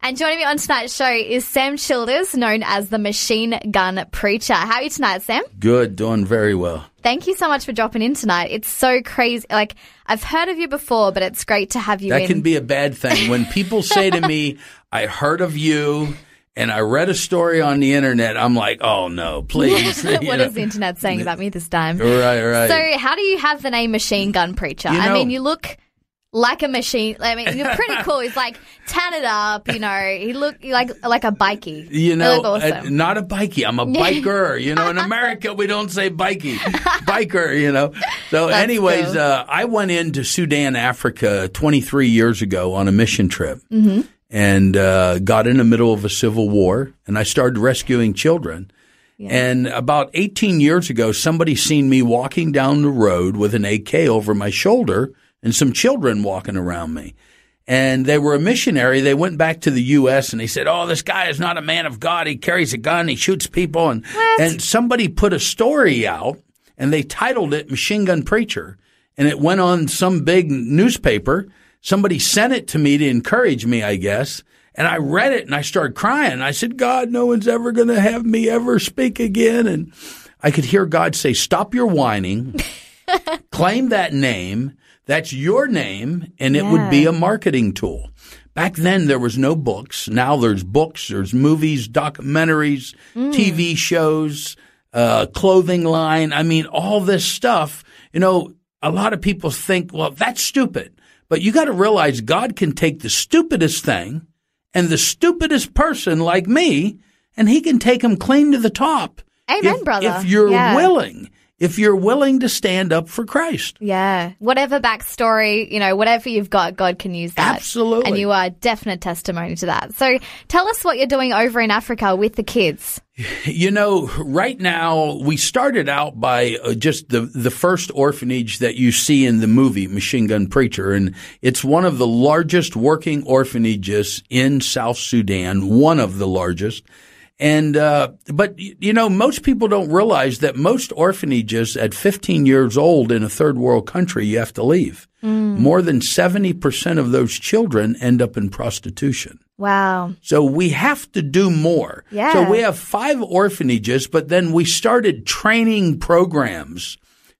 And joining me on tonight's show is Sam Childers, known as the Machine Gun Preacher. How are you tonight, Sam? Good, doing very well. Thank you so much for dropping in tonight. It's so crazy. Like, I've heard of you before, but it's great to have you That in. can be a bad thing. When people say to me, I heard of you and I read a story on the internet, I'm like, oh no, please. what You is the internet saying about me this time? Right, right. So, how do you have the name Machine Gun Preacher? You I mean, you look like a machine. I mean, you're pretty cool. He's like it up, you know. He look like like a bikey. you know, awesome. uh, not a bikie. I'm a biker. You know, in America we don't say bikie, biker. You know. So, That's anyways, cool. uh, I went into Sudan, Africa, 23 years ago on a mission trip, Mm-hmm. and uh, got in the middle of a civil war, and I started rescuing children. And about 18 years ago, somebody seen me walking down the road with an AK over my shoulder and some children walking around me. And they were a missionary. They went back to the U.S. and they said, "Oh, this guy is not a man of God. He carries a gun. He shoots people." And and somebody put a story out and they titled it "Machine Gun Preacher," and it went on some big newspaper. Somebody sent it to me to encourage me, I guess. And I read it and I started crying. I said, God, no one's ever going to have me ever speak again. And I could hear God say, stop your whining, claim that name. That's your name and it would be a marketing tool. Back then there was no books. Now there's books, there's movies, documentaries, TV shows, uh, clothing line. I mean, all this stuff, you know, a lot of people think, well, that's stupid. But you got to realize God can take the stupidest thing and the stupidest person like me, and he can take them clean to the top. Amen, if, brother. If you're Yeah. willing, if you're willing to stand up for Christ. Yeah. Whatever backstory, you know, whatever you've got, God can use that. Absolutely. And you are definite testimony to that. So tell us what you're doing over in Africa with the kids. You know, right now we started out by uh, just the the first orphanage that you see in the movie Machine Gun Preacher, and it's one of the largest working orphanages in South Sudan, one of the largest. And uh, but you know, most people don't realize that most orphanages at 15 years old in a third world country, you have to leave. More than 70 percent of those children end up in prostitution. Wow. So we have to do more. Yeah. So we have five orphanages, but then we started training programs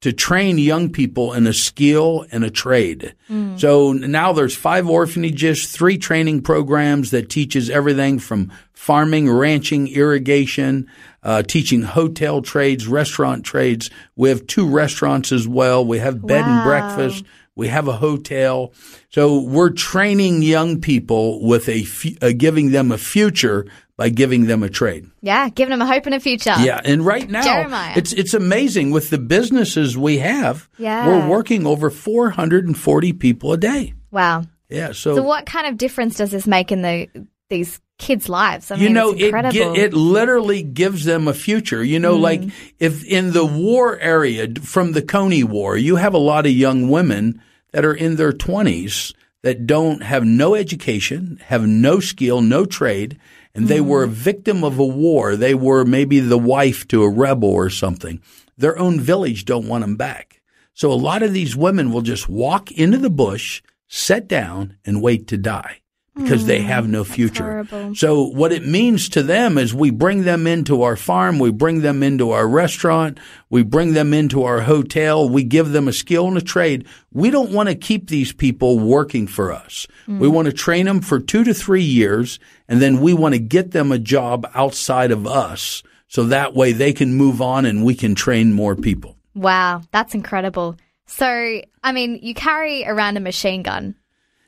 to train young people in a skill and a trade. So now there's five orphanages, three training programs that teaches everything from farming, ranching, irrigation, uh, teaching hotel trades, restaurant trades. We have two restaurants as well. We have bed and breakfast. We have a hotel. So we're training young people with a, uh, giving them a future by giving them a trade. Yeah. Giving them a hope and a future. Yeah, and right now Jeremiah. it's it's amazing with the businesses we have. Yeah. We're working over 440 people a day. Wow. Yeah, so, So what kind of difference does this make in the these kids' lives? I you mean, know it's it it literally gives them a future. You know, like Mm. if in the war area from the Kony War, you have a lot of young women that are in their 20s that don't have no education, have no skill, no trade, and they were a Mm. victim of a war. They were maybe the wife to a rebel or something. Their own village don't want them back. So a lot of these women will just walk into the bush, sit down, and wait to die because they have mm, no future. So what it means to them is we bring them into our farm, we bring them into our restaurant, we bring them into our hotel, we give them a skill and a trade. We don't want to keep these people working for us. We mm. want to train them for two to three years and then we want to get them a job outside of us. So that way they can move on and we can train more people. Wow, that's incredible. So, I mean, you carry around a machine gun.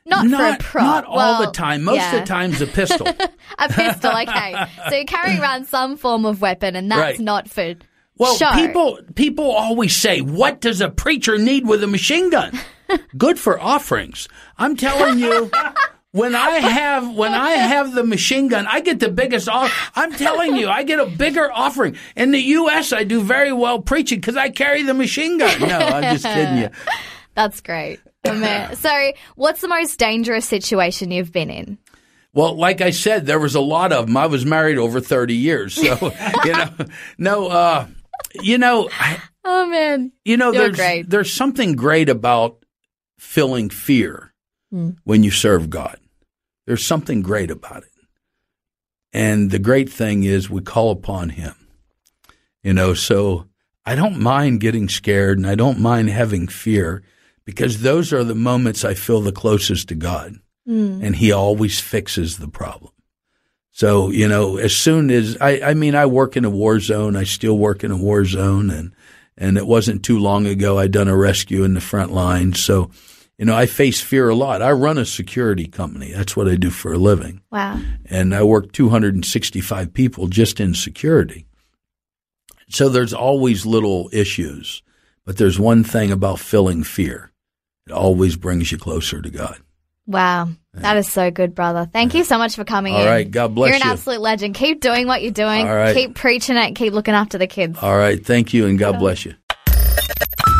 Not, not, for a prop. not all Well, the time. Most yeah. of the time's a pistol. A pistol, okay. so you're carrying around some form of weapon, and that's Right. not for Well, people people always say, "What does a preacher need with a machine gun?" Good for offerings. I'm telling you, when I have when I have the machine gun, I get the biggest. Off- I'm telling you, I get a bigger offering. In the U.S., I do very well preaching because I carry the machine gun. No, I'm just kidding you. That's great. Oh, so, what's the most dangerous situation you've been in? Well, like I said, there was a lot of them. I was married over 30 years. So, you know, no, uh, you know, I, Oh man, you know, You're there's, great. there's something great about feeling fear Hmm. when you serve God. There's something great about it. And the great thing is we call upon Him. You know, so I don't mind getting scared and I don't mind having fear because those are the moments I feel the closest to God. Hmm. And He always fixes the problem. So, you know, as soon as I, I mean, I work in a war zone. I still work in a war zone and, and it wasn't too long ago I'd done a rescue in the front line. So, you know, I face fear a lot. I run a security company. That's what I do for a living. wow. And I work 265 people just in security. So there's always little issues, but there's one thing about filling fear. It always brings you closer to God. Wow. That is so good, brother. Thank you so much for coming All in. right. God bless you. You're an you. absolute legend. Keep doing what you're doing. All right. Keep preaching it. Keep looking after the kids. All right. Thank you and God bless you.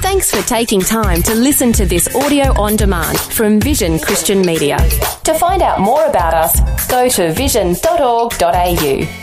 Thanks for taking time to listen to this audio on demand from Vision Christian Media. To find out more about us, go to vision.org.au.